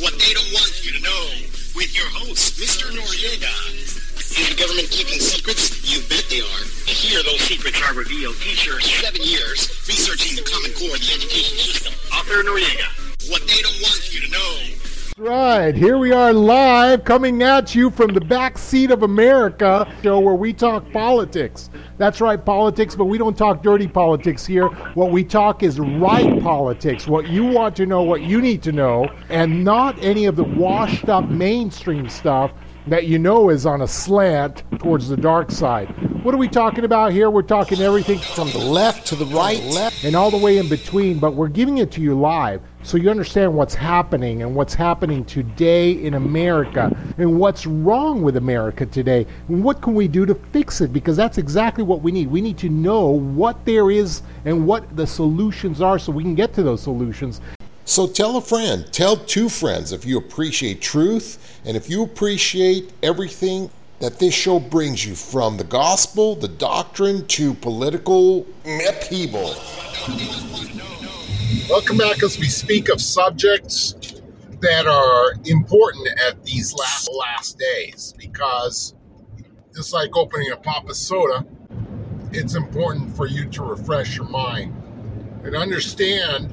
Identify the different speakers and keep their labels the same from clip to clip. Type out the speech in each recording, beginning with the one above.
Speaker 1: What they don't want you to know with your host, Mr. Noriega. Is the government keeping secrets? You bet they are. Here those secrets are revealed. Teacher, seven years researching the Common Core of the education system. Author Noriega. What they don't want you to know.
Speaker 2: Right, here we are live coming at you from the back seat of America show where we talk politics. That's right, politics, but we don't talk dirty politics here. What we talk is right politics, what you want to know, what you need to know, and not any of the washed up mainstream stuff that you know is on a slant towards the dark side. What are we talking about here? We're talking everything
Speaker 3: from the left to the right, left,
Speaker 2: and all the way in between, but we're giving it to you live so you understand what's happening and what's happening today in America and what's wrong with America today and what can we do to fix it because that's exactly what we need. We need to know what there is and what the solutions are so we can get to those solutions
Speaker 3: so tell a friend, tell two friends if you appreciate truth and if you appreciate everything that this show brings you from the gospel, the doctrine, to political upheaval.
Speaker 4: Welcome back as we speak of subjects that are important at these last last days because just like opening a pop of soda, it's important for you to refresh your mind and understand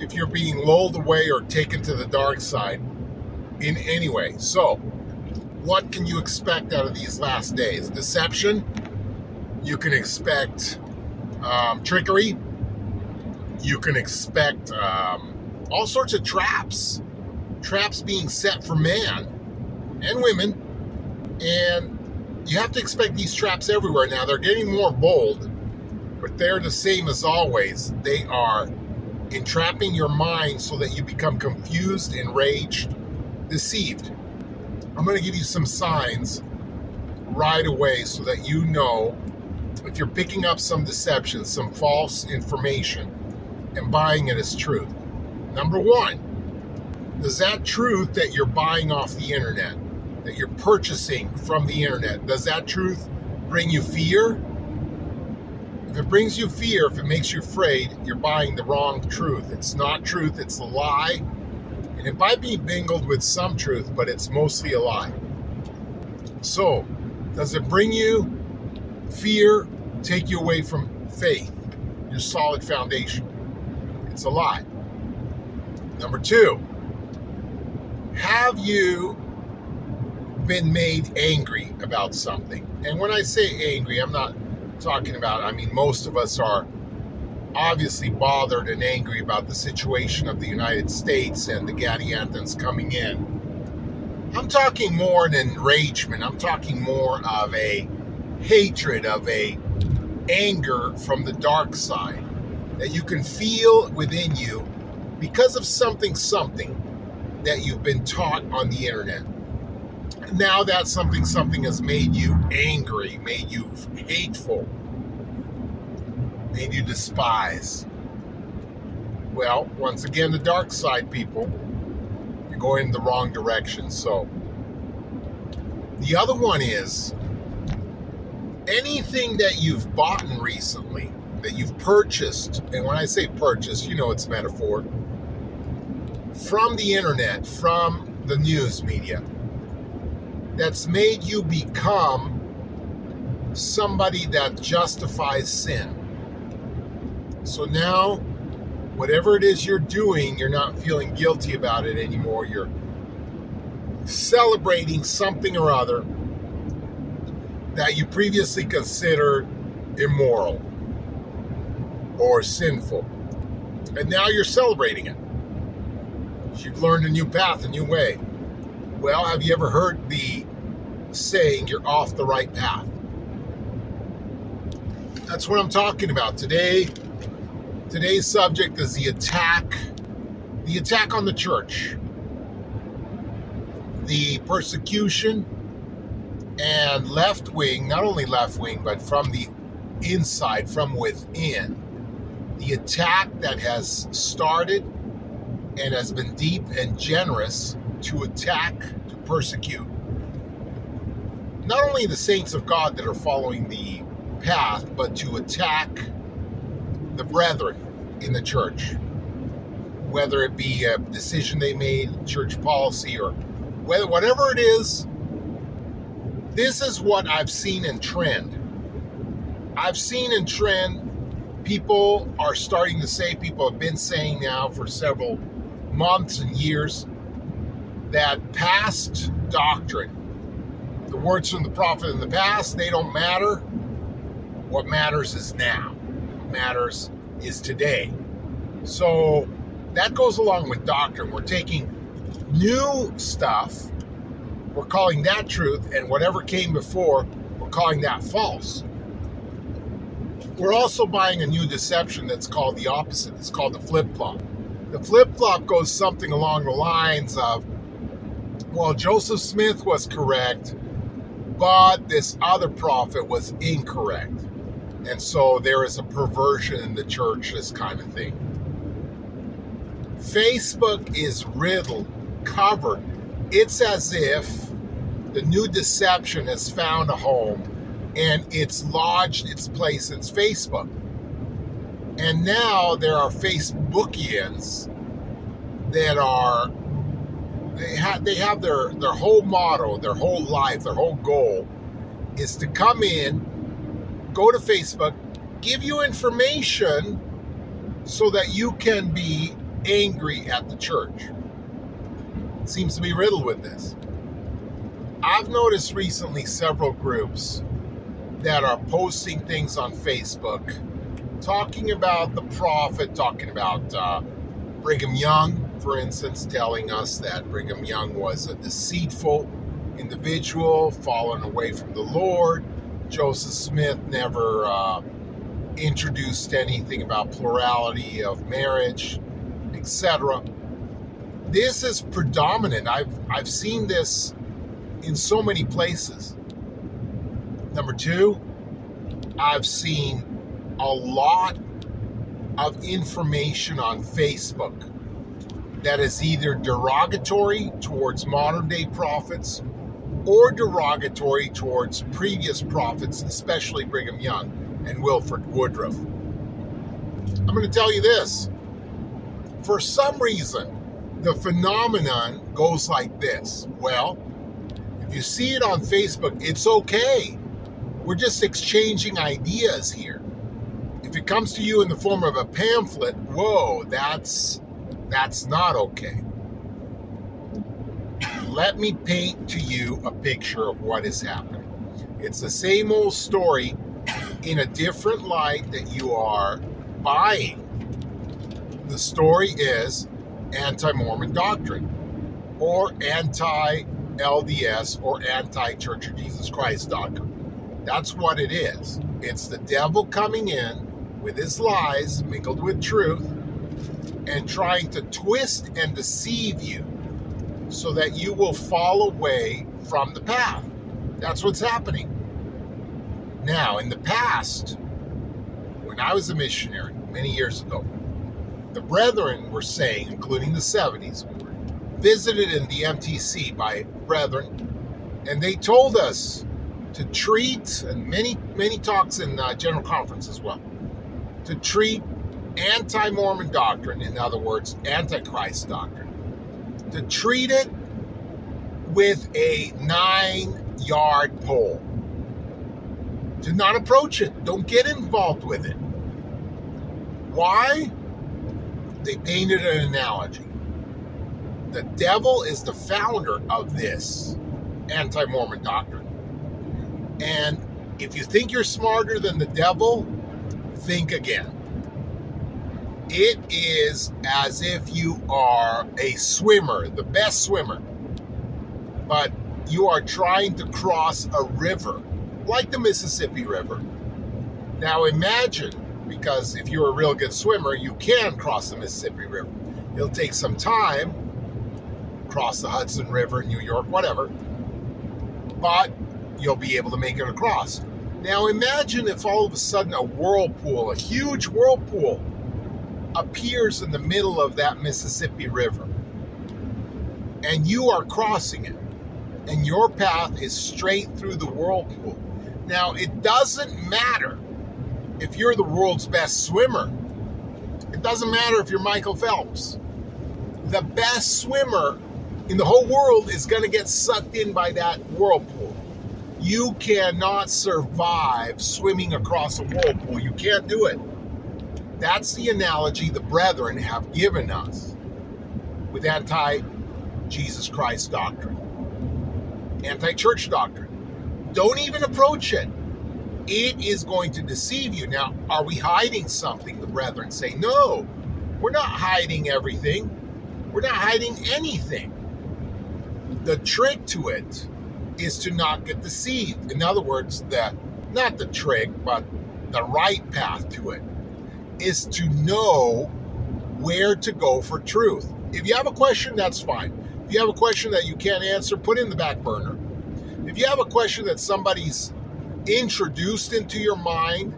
Speaker 4: if you're being lulled away or taken to the dark side in any way. So, what can you expect out of these last days? Deception. You can expect um, trickery. You can expect um, all sorts of traps. Traps being set for man and women. And you have to expect these traps everywhere. Now, they're getting more bold, but they're the same as always. They are entrapping your mind so that you become confused, enraged, deceived. I'm going to give you some signs right away so that you know if you're picking up some deception, some false information, and buying it as truth. Number one, does that truth that you're buying off the internet, that you're purchasing from the internet, does that truth bring you fear? If it brings you fear, if it makes you afraid, you're buying the wrong truth. It's not truth, it's a lie. And it might be mingled with some truth, but it's mostly a lie. So, does it bring you fear, take you away from faith, your solid foundation? It's a lie. Number two, have you been made angry about something? And when I say angry, I'm not talking about. I mean, most of us are obviously bothered and angry about the situation of the United States and the Gadiantons coming in. I'm talking more an enragement. I'm talking more of a hatred, of a anger from the dark side that you can feel within you because of something, something that you've been taught on the internet now that something something has made you angry, made you hateful, made you despise. Well, once again, the dark side, people, you're going in the wrong direction. So, the other one is anything that you've bought recently, that you've purchased, and when I say purchase, you know it's metaphor, from the internet, from the news media that's made you become somebody that justifies sin. So now, whatever it is you're doing, you're not feeling guilty about it anymore. You're celebrating something or other that you previously considered immoral or sinful. And now you're celebrating it. You've learned a new path, a new way. Well, have you ever heard the saying you're off the right path? That's what I'm talking about today. Today's subject is the attack, the attack on the church. the persecution and left wing, not only left wing, but from the inside, from within, the attack that has started and has been deep and generous to attack, to persecute not only the saints of God that are following the path, but to attack the brethren in the church, whether it be a decision they made, church policy, or whether whatever it is. This is what I've seen in trend. I've seen in trend people are starting to say, people have been saying now for several months and years, that past doctrine, the words from the prophet in the past, they don't matter. What matters is now. What matters is today. So that goes along with doctrine. We're taking new stuff, we're calling that truth, and whatever came before, we're calling that false. We're also buying a new deception that's called the opposite. It's called the flip flop. The flip flop goes something along the lines of, well, Joseph Smith was correct, but this other prophet was incorrect. And so there is a perversion in the church, this kind of thing. Facebook is riddled, covered. It's as if the new deception has found a home and it's lodged its place in Facebook. And now there are Facebookians that are they have they have their their whole motto, their whole life, their whole goal is to come in, go to Facebook, give you information so that you can be angry at the church. Seems to be riddled with this. I've noticed recently several groups that are posting things on Facebook talking about the prophet, talking about uh, Brigham Young, for instance, telling us that Brigham Young was a deceitful individual, fallen away from the Lord. Joseph Smith never uh, introduced anything about plurality of marriage, etc. This is predominant. I've I've seen this in so many places. Number two, I've seen a lot of information on Facebook that is either derogatory towards modern day prophets or derogatory towards previous prophets, especially Brigham Young and Wilford Woodruff. I'm going to tell you this. For some reason, the phenomenon goes like this. Well, if you see it on Facebook, it's okay. We're just exchanging ideas here. If it comes to you in the form of a pamphlet, whoa, that's that's not okay. Let me paint to you a picture of what is happening. It's the same old story in a different light that you are buying. The story is anti Mormon doctrine or anti LDS or anti Church of Jesus Christ doctrine. That's what it is. It's the devil coming in with his lies mingled with truth and trying to twist and deceive you so that you will fall away from the path. That's what's happening. Now, in the past, when I was a missionary many years ago, the brethren were saying, including the 70s, we were visited in the MTC by brethren, and they told us to treat, and many, many talks in uh, General Conference as well, to treat anti Mormon doctrine, in other words, Antichrist doctrine, to treat it with a nine yard pole. To not approach it, don't get involved with it. Why? They painted an analogy. The devil is the founder of this anti Mormon doctrine. And if you think you're smarter than the devil, think again. It is as if you are a swimmer, the best swimmer, but you are trying to cross a river like the Mississippi River. Now imagine, because if you're a real good swimmer, you can cross the Mississippi River. It'll take some time, cross the Hudson River New York, whatever. But you'll be able to make it across. Now imagine if all of a sudden a whirlpool, a huge whirlpool, appears in the middle of that Mississippi River. And you are crossing it. And your path is straight through the whirlpool. Now, it doesn't matter if you're the world's best swimmer. It doesn't matter if you're Michael Phelps. The best swimmer in the whole world is going to get sucked in by that whirlpool. You cannot survive swimming across a whirlpool. You can't do it. That's the analogy the brethren have given us with anti Jesus Christ doctrine, anti church doctrine. Don't even approach it. It is going to deceive you. Now, are we hiding something? The brethren say, no, we're not hiding everything. We're not hiding anything. The trick to it is to not get deceived. In other words, that not the trick, but the right path to it is to know where to go for truth. If you have a question, that's fine. If you have a question that you can't answer, put in the back burner. If you have a question that somebody's introduced into your mind,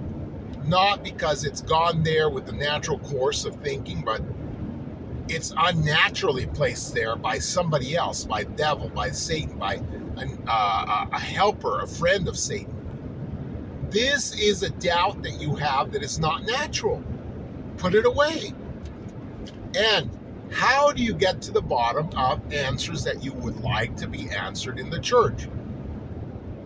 Speaker 4: not because it's gone there with the natural course of thinking, but it's unnaturally placed there by somebody else, by devil, by Satan, by an, uh, a helper, a friend of Satan. This is a doubt that you have that is not natural. Put it away. And how do you get to the bottom of answers that you would like to be answered in the church?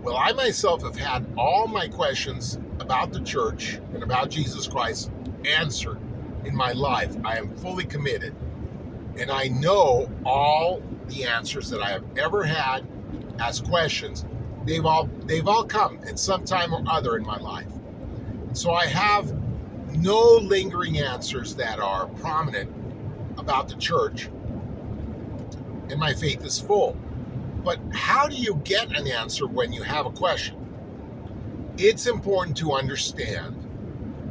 Speaker 4: Well, I myself have had all my questions about the church and about Jesus Christ answered in my life. I am fully committed. And I know all the answers that I have ever had as questions. They've all they've all come at some time or other in my life. So I have no lingering answers that are prominent about the church. And my faith is full. But how do you get an answer when you have a question? It's important to understand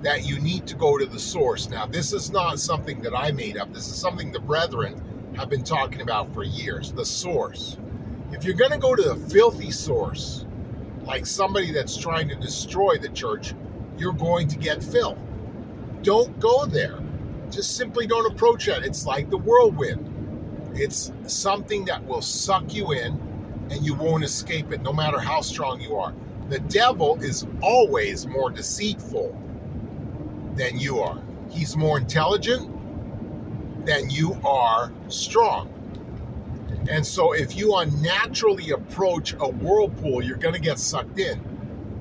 Speaker 4: that you need to go to the source. Now, this is not something that I made up. This is something the brethren have been talking about for years the source. If you're going to go to the filthy source, like somebody that's trying to destroy the church, you're going to get filth. Don't go there. Just simply don't approach it. It's like the whirlwind. It's something that will suck you in and you won't escape it no matter how strong you are. The devil is always more deceitful than you are. He's more intelligent than you are strong. And so if you unnaturally approach a whirlpool, you're going to get sucked in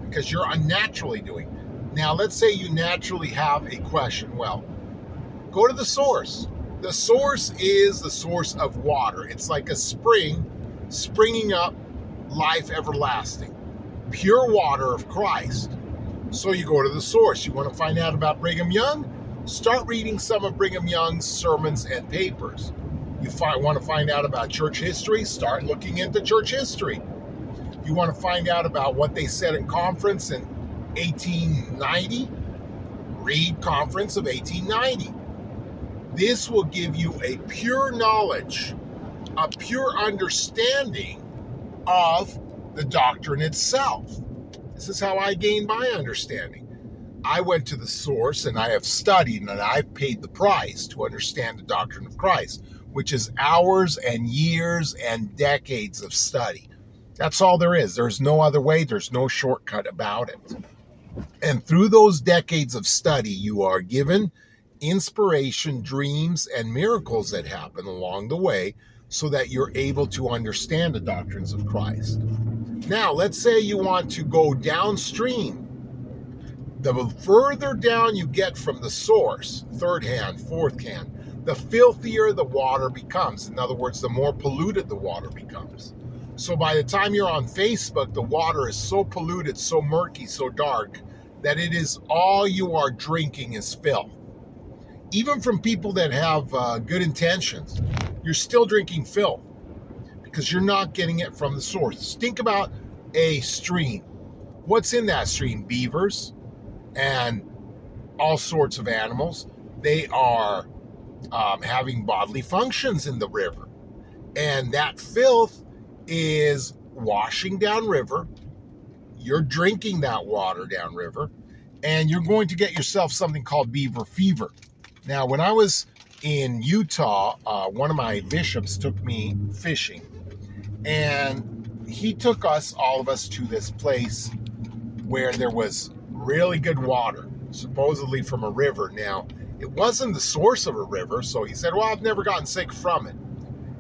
Speaker 4: because you're unnaturally doing. It. Now, let's say you naturally have a question. Well, go to the source. The source is the source of water. It's like a spring springing up life everlasting, pure water of Christ. So you go to the source. You want to find out about Brigham Young? Start reading some of Brigham Young's sermons and papers. You find, want to find out about church history? Start looking into church history. You want to find out about what they said in conference in 1890? Read Conference of 1890. This will give you a pure knowledge, a pure understanding of the doctrine itself. This is how I gained my understanding. I went to the source and I have studied and I've paid the price to understand the doctrine of Christ, which is hours and years and decades of study. That's all there is. There's no other way, there's no shortcut about it. And through those decades of study, you are given inspiration, dreams, and miracles that happen along the way so that you're able to understand the doctrines of Christ. Now, let's say you want to go downstream. The further down you get from the source, third hand, fourth hand, the filthier the water becomes. In other words, the more polluted the water becomes. So by the time you're on Facebook, the water is so polluted, so murky, so dark that it is all you are drinking is filth. Even from people that have uh, good intentions, you're still drinking filth because you're not getting it from the source. Think about a stream. What's in that stream? Beavers and all sorts of animals. They are um, having bodily functions in the river And that filth is washing downriver. You're drinking that water downriver, and you're going to get yourself something called beaver fever. Now, when I was in Utah, uh, one of my bishops took me fishing, and he took us, all of us, to this place where there was really good water, supposedly from a river. Now, it wasn't the source of a river, so he said, Well, I've never gotten sick from it.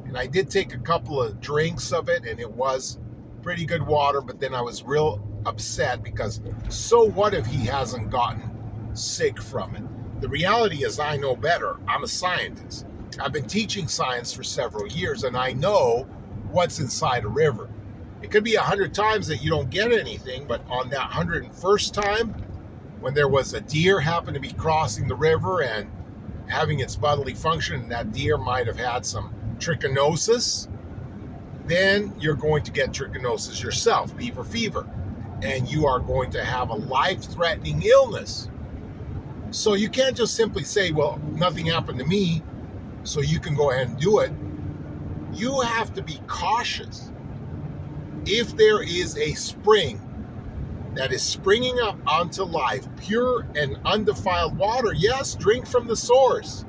Speaker 4: And I did take a couple of drinks of it, and it was pretty good water, but then I was real upset because so what if he hasn't gotten sick from it? The reality is, I know better. I'm a scientist. I've been teaching science for several years, and I know what's inside a river. It could be a hundred times that you don't get anything, but on that hundred and first time, when there was a deer happened to be crossing the river and having its bodily function, and that deer might have had some trichinosis, then you're going to get trichinosis yourself, beaver fever, and you are going to have a life threatening illness. So you can't just simply say, well, nothing happened to me, so you can go ahead and do it. You have to be cautious. If there is a spring that is springing up onto life, pure and undefiled water, yes, drink from the source.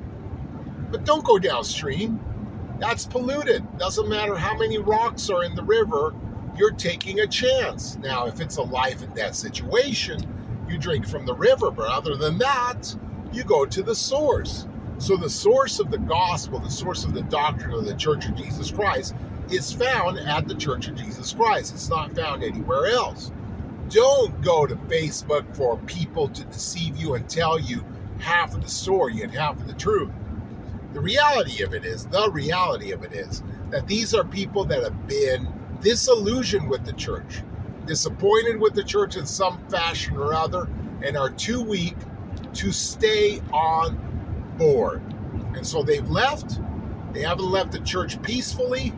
Speaker 4: But don't go downstream. That's polluted. Doesn't matter how many rocks are in the river, you're taking a chance. Now, if it's a life and death situation, you drink from the river, but other than that, you go to the source. So, the source of the gospel, the source of the doctrine of the Church of Jesus Christ, is found at the Church of Jesus Christ. It's not found anywhere else. Don't go to Facebook for people to deceive you and tell you half of the story and half of the truth. The reality of it is, the reality of it is, that these are people that have been disillusioned with the church, disappointed with the church in some fashion or other, and are too weak to stay on board. And so they've left. They haven't left the church peacefully,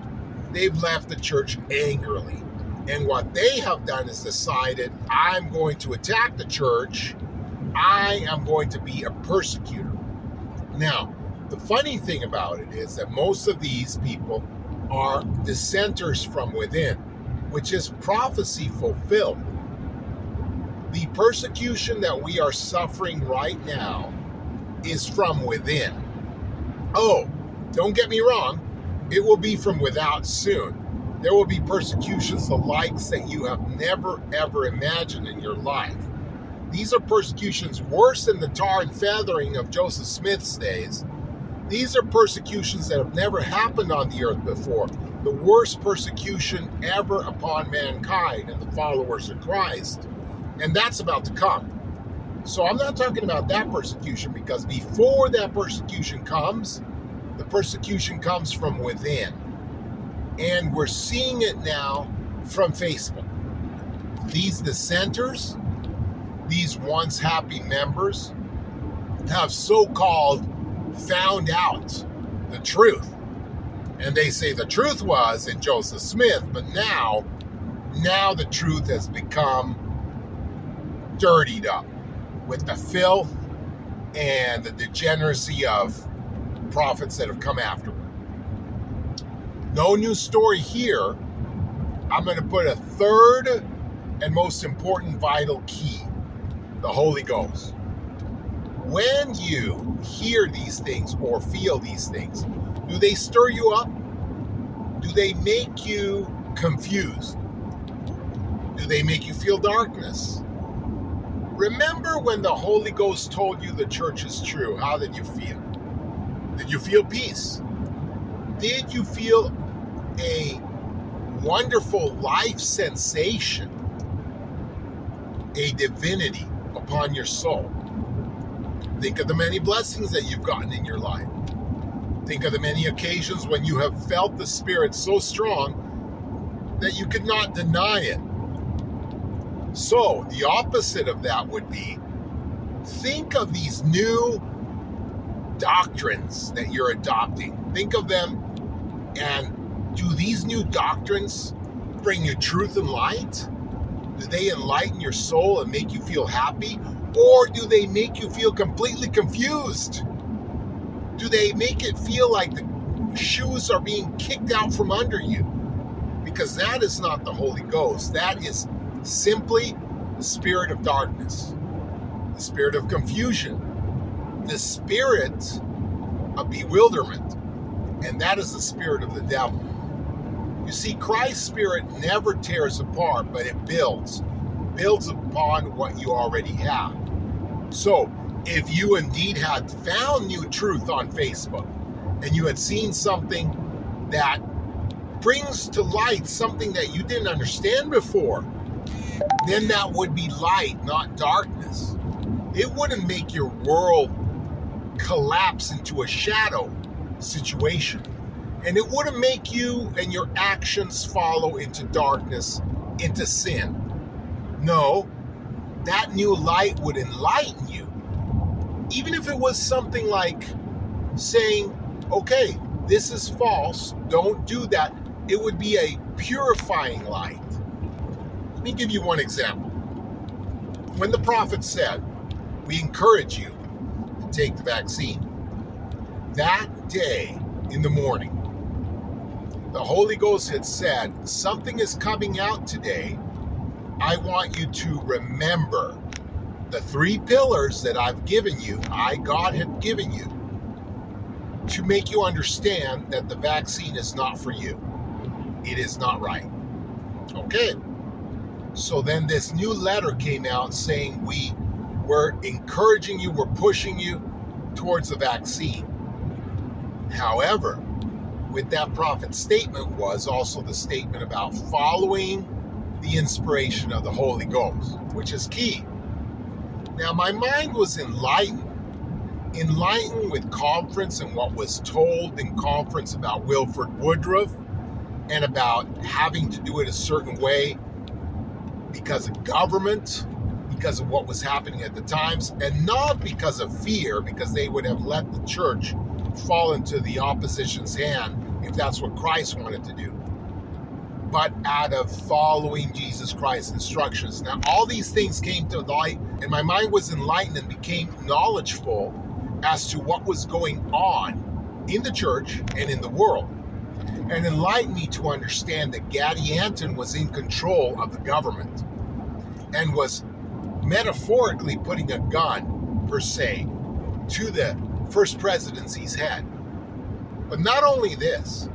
Speaker 4: they've left the church angrily. And what they have done is decided I'm going to attack the church, I am going to be a persecutor. Now, the funny thing about it is that most of these people are dissenters from within, which is prophecy fulfilled. The persecution that we are suffering right now is from within. Oh, don't get me wrong, it will be from without soon. There will be persecutions the likes that you have never ever imagined in your life. These are persecutions worse than the tar and feathering of Joseph Smith's days. These are persecutions that have never happened on the earth before. The worst persecution ever upon mankind and the followers of Christ. And that's about to come. So I'm not talking about that persecution because before that persecution comes, the persecution comes from within. And we're seeing it now from Facebook. These dissenters, these once happy members, have so called found out the truth. And they say the truth was in Joseph Smith, but now, now the truth has become dirtied up with the filth and the degeneracy of prophets that have come afterward. No new story here. I'm going to put a third and most important vital key the Holy Ghost. When you hear these things or feel these things, do they stir you up? Do they make you confused? Do they make you feel darkness? Remember when the Holy Ghost told you the church is true? How did you feel? Did you feel peace? Did you feel a wonderful life sensation, a divinity upon your soul? Think of the many blessings that you've gotten in your life. Think of the many occasions when you have felt the Spirit so strong that you could not deny it. So, the opposite of that would be think of these new doctrines that you're adopting. Think of them and do these new doctrines bring you truth and light? Do they enlighten your soul and make you feel happy? Or do they make you feel completely confused? Do they make it feel like the shoes are being kicked out from under you because that is not the Holy Ghost. That is simply the spirit of darkness, the spirit of confusion, the spirit of bewilderment, and that is the spirit of the devil. You see, Christ's spirit never tears apart, but it builds, builds upon what you already have. So, if you indeed had found new truth on Facebook and you had seen something that brings to light something that you didn't understand before, then that would be light, not darkness. It wouldn't make your world collapse into a shadow situation. And it wouldn't make you and your actions follow into darkness, into sin. No, that new light would enlighten you. Even if it was something like saying, okay, this is false, don't do that, it would be a purifying light. Let me give you one example. When the prophet said, We encourage you to take the vaccine, that day in the morning, the Holy Ghost had said, Something is coming out today. I want you to remember the three pillars that I've given you, I, God, have given you, to make you understand that the vaccine is not for you. It is not right. Okay. So then this new letter came out saying we were encouraging you, we're pushing you towards the vaccine. However, with that prophet's statement was also the statement about following the inspiration of the Holy Ghost, which is key. Now, my mind was enlightened, enlightened with conference and what was told in conference about Wilford Woodruff and about having to do it a certain way because of government, because of what was happening at the times, and not because of fear, because they would have let the church fall into the opposition's hand if that's what Christ wanted to do. But out of following Jesus Christ's instructions. Now, all these things came to light, and my mind was enlightened and became knowledgeful as to what was going on in the church and in the world and enlightened me to understand that Gadianton was in control of the government and was metaphorically putting a gun, per se, to the first presidency's had. But not only this,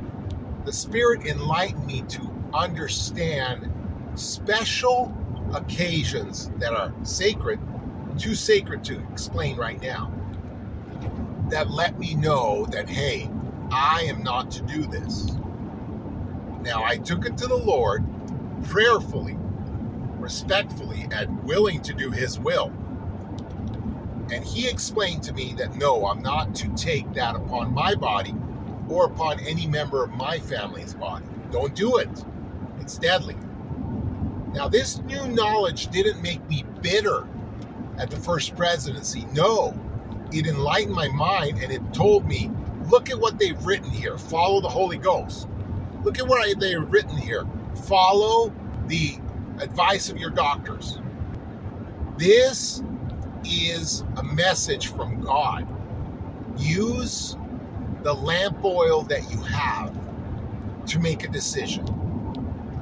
Speaker 4: the Spirit enlightened me to understand special occasions that are sacred, too sacred to explain right now, that let me know that, hey, I am not to do this. Now, I took it to the Lord prayerfully, respectfully, and willing to do His will. And He explained to me that no, I'm not to take that upon my body or upon any member of my family's body. Don't do it, it's deadly. Now, this new knowledge didn't make me bitter at the first presidency. No, it enlightened my mind and it told me look at what they've written here. Follow the Holy Ghost. Look at what they've written here. Follow the advice of your doctors. This is a message from God. Use the lamp oil that you have to make a decision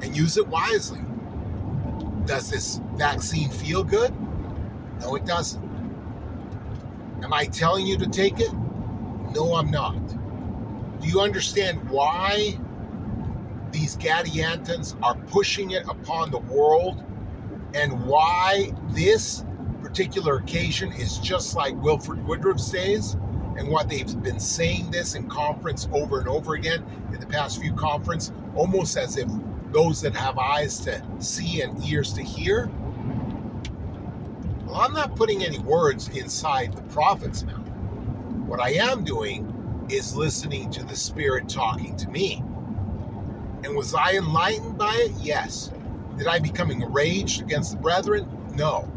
Speaker 4: and use it wisely. Does this vaccine feel good? No, it doesn't. Am I telling you to take it? No, I'm not. Do you understand why these Gadiantons are pushing it upon the world and why this particular occasion is just like Wilford Woodruff says and what they've been saying this in conference over and over again in the past few conference almost as if those that have eyes to see and ears to hear well i'm not putting any words inside the prophet's mouth what I am doing is listening to the Spirit talking to me. And was I enlightened by it? Yes. Did I become enraged against the brethren? No.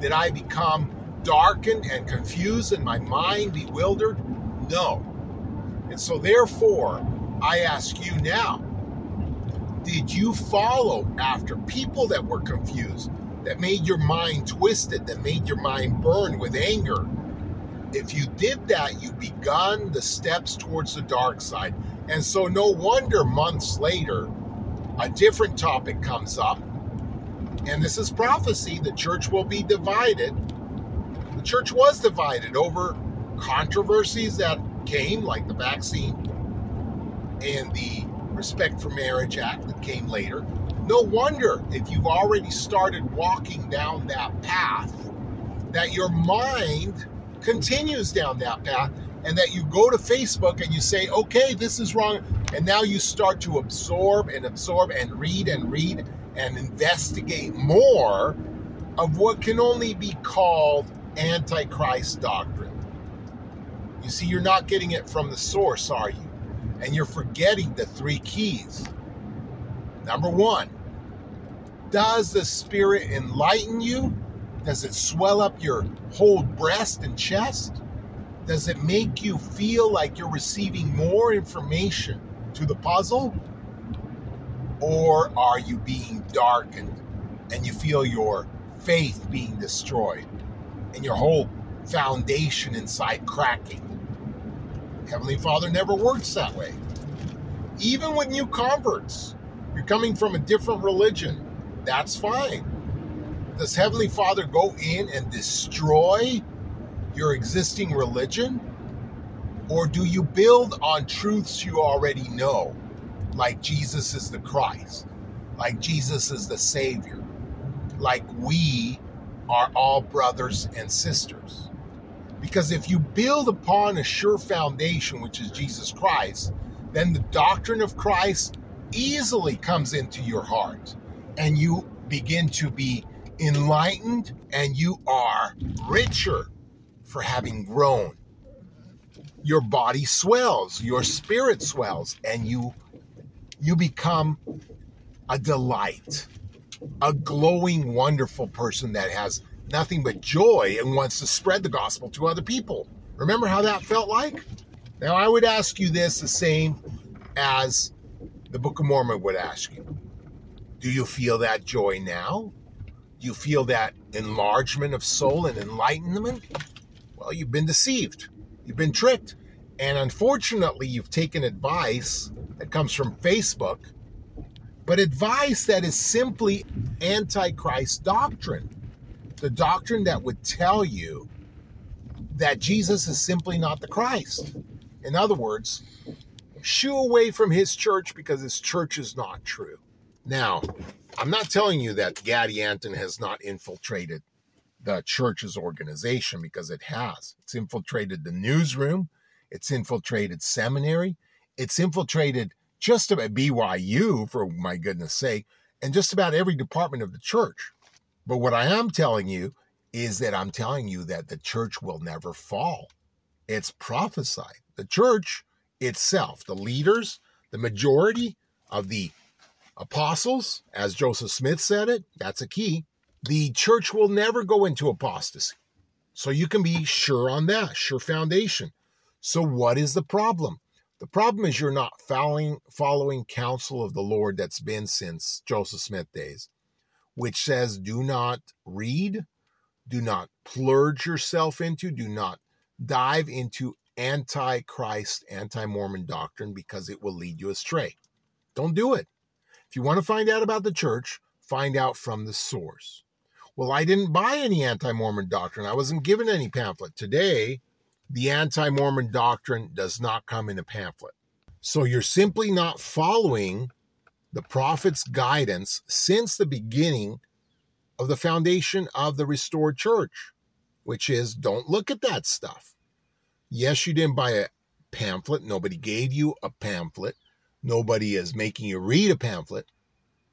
Speaker 4: Did I become darkened and confused and my mind bewildered? No. And so, therefore, I ask you now did you follow after people that were confused, that made your mind twisted, that made your mind burn with anger, If you did that, you begun the steps towards the dark side. And so, no wonder months later, a different topic comes up. And this is prophecy the church will be divided. The church was divided over controversies that came, like the vaccine and the Respect for Marriage Act that came later. No wonder if you've already started walking down that path that your mind continues down that path and that you go to Facebook and you say, okay, this is wrong. And now you start to absorb and absorb and read and read and investigate more of what can only be called Antichrist doctrine. You see, you're not getting it from the source, are you? And you're forgetting the three keys. Number one, does the Spirit enlighten you? Does it swell up your whole breast and chest? Does it make you feel like you're receiving more information to the puzzle? Or are you being darkened and you feel your faith being destroyed and your whole foundation inside cracking? Heavenly Father never works that way. Even with new converts, you're coming from a different religion, that's fine. Does Heavenly Father go in and destroy your existing religion? Or do you build on truths you already know, like Jesus is the Christ, like Jesus is the Savior, like we are all brothers and sisters? Because if you build upon a sure foundation, which is Jesus Christ, then the doctrine of Christ easily comes into your heart and you begin to be enlightened and you are richer for having grown. Your body swells, your spirit swells, and you you become a delight, a glowing, wonderful person that has nothing but joy and wants to spread the gospel to other people. Remember how that felt like? Now, I would ask you this the same as the Book of Mormon would ask you Do you feel that joy now? Do you feel that enlargement of soul and enlightenment? Well, you've been deceived, you've been tricked. And unfortunately, you've taken advice that comes from Facebook, but advice that is simply antichrist doctrine the doctrine that would tell you that Jesus is simply not the Christ. In other words, shoo away from his church because his church is not true. Now, I'm not telling you that Gadianton has not infiltrated the church's organization because it has. It's infiltrated the newsroom, it's infiltrated seminary, it's infiltrated just about BYU, for my goodness sake, and just about every department of the church. But what I am telling you is that I'm telling you that the church will never fall. It's prophesied. The church itself, the leaders, the majority of the apostles, as Joseph Smith said it, that's a key. The church will never go into apostasy. So you can be sure on that, sure foundation. So what is the problem? The problem is you're not following following counsel of the Lord that's been since Joseph Smith days which says, do not read, do not plurge yourself into, do not dive into anti-Christ, anti-Mormon doctrine because it will lead you astray. Don't do it. If you want to find out about the church, find out from the source. Well, I didn't buy any anti Mormon doctrine. I wasn't given any pamphlet. Today, the anti Mormon doctrine does not come in a pamphlet. So you're simply not following the prophet's guidance since the beginning of the foundation of the restored church, which is don't look at that stuff. Yes, you didn't buy a pamphlet. Nobody gave you a pamphlet. Nobody is making you read a pamphlet,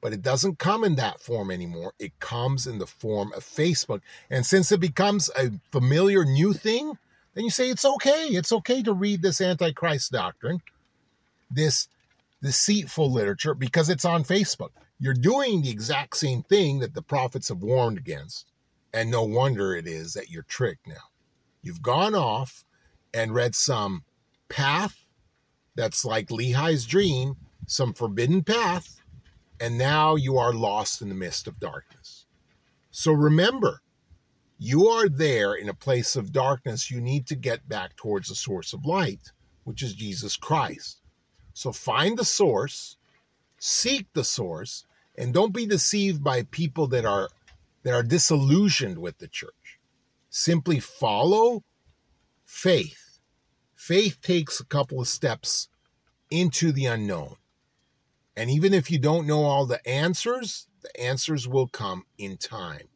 Speaker 4: but it doesn't come in that form anymore. It comes in the form of Facebook. And since it becomes a familiar new thing, then you say it's okay. It's okay to read this Antichrist doctrine, this deceitful literature because it's on Facebook. You're doing the exact same thing that the prophets have warned against. And no wonder it is that you're tricked now. You've gone off and read some path that's like Lehi's dream, some forbidden path, and now you are lost in the mist of darkness. So remember, you are there in a place of darkness, you need to get back towards the source of light, which is Jesus Christ. So find the source, seek the source, and don't be deceived by people that are that are disillusioned with the church. Simply follow faith. Faith takes a couple of steps into the unknown. And even if you don't know all the answers, the answers will come in time.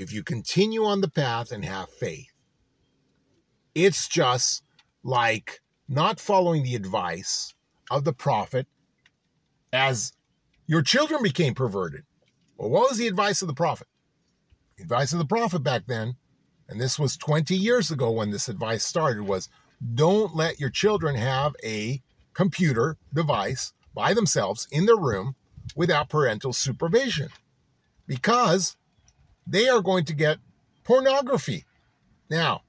Speaker 4: If you continue on the path and have faith, it's just like not following the advice of the prophet as your children became perverted. Well, what was the advice of the prophet? The advice of the prophet back then, and this was 20 years ago when this advice started, was don't let your children have a computer device by themselves in their room without parental supervision because they are going to get pornography. Now,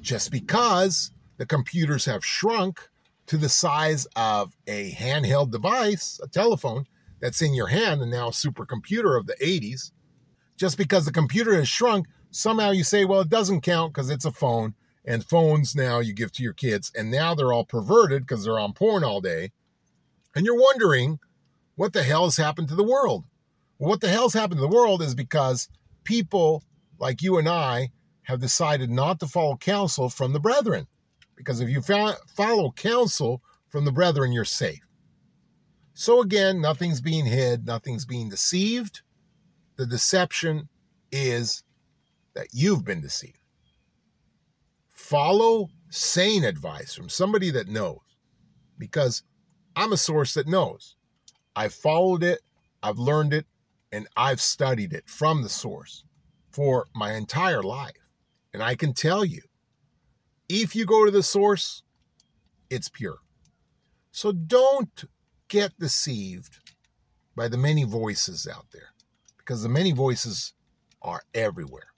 Speaker 4: just because the computers have shrunk to the size of a handheld device, a telephone that's in your hand, and now a supercomputer of the 80s, just because the computer has shrunk, somehow you say, well, it doesn't count because it's a phone, and phones now you give to your kids, and now they're all perverted because they're on porn all day. And you're wondering, what the hell has happened to the world? What the hell's happened to the world is because people like you and I have decided not to follow counsel from the brethren. Because if you follow counsel from the brethren, you're safe. So again, nothing's being hid, nothing's being deceived. The deception is that you've been deceived. Follow sane advice from somebody that knows, because I'm a source that knows. I've followed it, I've learned it, and I've studied it from the source for my entire life. And I can tell you, if you go to the source, it's pure. So don't get deceived by the many voices out there because the many voices are everywhere.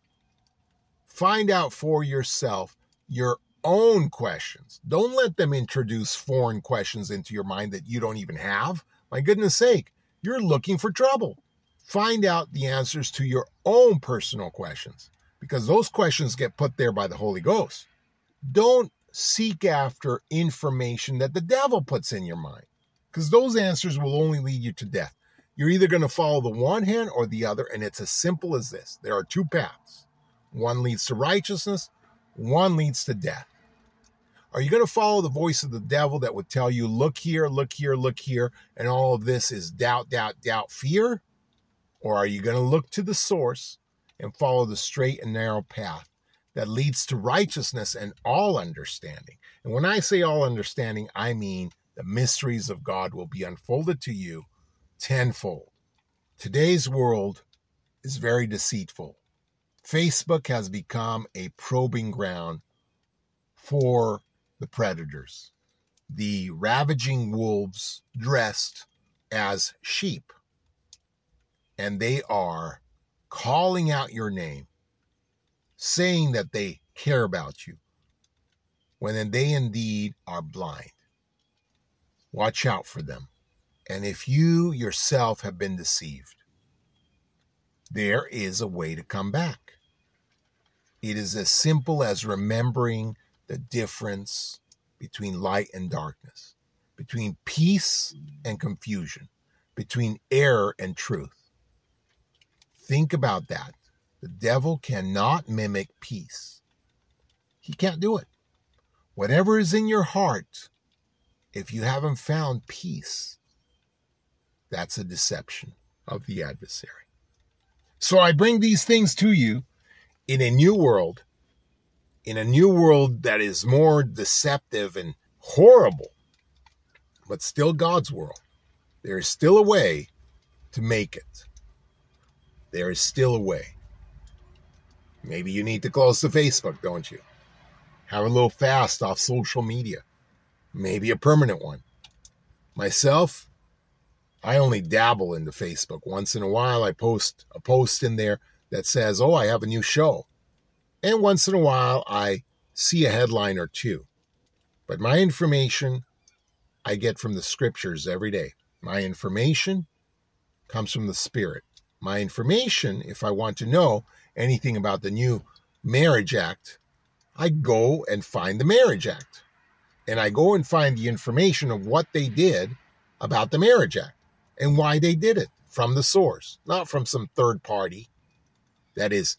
Speaker 4: Find out for yourself your own questions. Don't let them introduce foreign questions into your mind that you don't even have. My goodness sake, you're looking for trouble. Find out the answers to your own personal questions because those questions get put there by the Holy Ghost. Don't seek after information that the devil puts in your mind because those answers will only lead you to death. You're either going to follow the one hand or the other, and it's as simple as this there are two paths one leads to righteousness, one leads to death. Are you going to follow the voice of the devil that would tell you, look here, look here, look here, and all of this is doubt, doubt, doubt, fear? Or are you going to look to the source and follow the straight and narrow path that leads to righteousness and all understanding? And when I say all understanding, I mean the mysteries of God will be unfolded to you tenfold. Today's world is very deceitful. Facebook has become a probing ground for the predators, the ravaging wolves dressed as sheep. And they are calling out your name, saying that they care about you, when they indeed are blind. Watch out for them. And if you yourself have been deceived, there is a way to come back. It is as simple as remembering the difference between light and darkness, between peace and confusion, between error and truth. Think about that. The devil cannot mimic peace. He can't do it. Whatever is in your heart, if you haven't found peace, that's a deception of the adversary. So I bring these things to you in a new world, in a new world that is more deceptive and horrible, but still God's world. There is still a way to make it. There is still a way. Maybe you need to close the Facebook, don't you? Have a little fast off social media. Maybe a permanent one. Myself, I only dabble into Facebook. Once in a while, I post a post in there that says, Oh, I have a new show. And once in a while, I see a headline or two. But my information I get from the scriptures every day. My information comes from the Spirit. My information, if I want to know anything about the new Marriage Act, I go and find the Marriage Act. And I go and find the information of what they did about the Marriage Act and why they did it from the source, not from some third party that is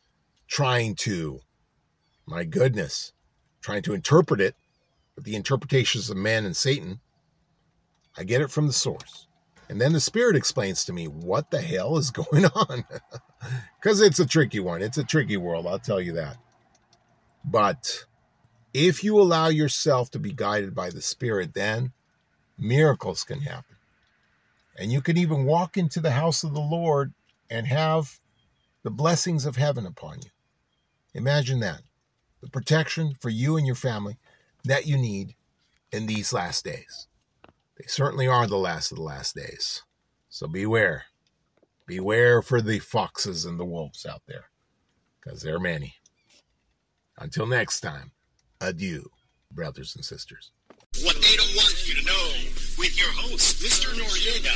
Speaker 4: trying to, my goodness, trying to interpret it with the interpretations of man and Satan. I get it from the source. And then the Spirit explains to me what the hell is going on. Because it's a tricky one. It's a tricky world, I'll tell you that. But if you allow yourself to be guided by the Spirit, then miracles can happen. And you can even walk into the house of the Lord and have the blessings of heaven upon you. Imagine that the protection for you and your family that you need in these last days. They certainly are the last of the last days. So beware. Beware for the foxes and the wolves out there, because there are many. Until next time, adieu, brothers and sisters.
Speaker 1: What they don't want you to know with your host, Mr. Noriega.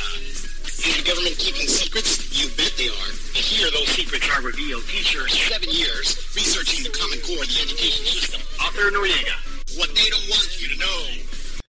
Speaker 1: Is the government keeping secrets? You bet they are. And here those secrets are revealed. Teacher, seven years researching the Common Core, the education system. Author Noriega. What they don't want you to know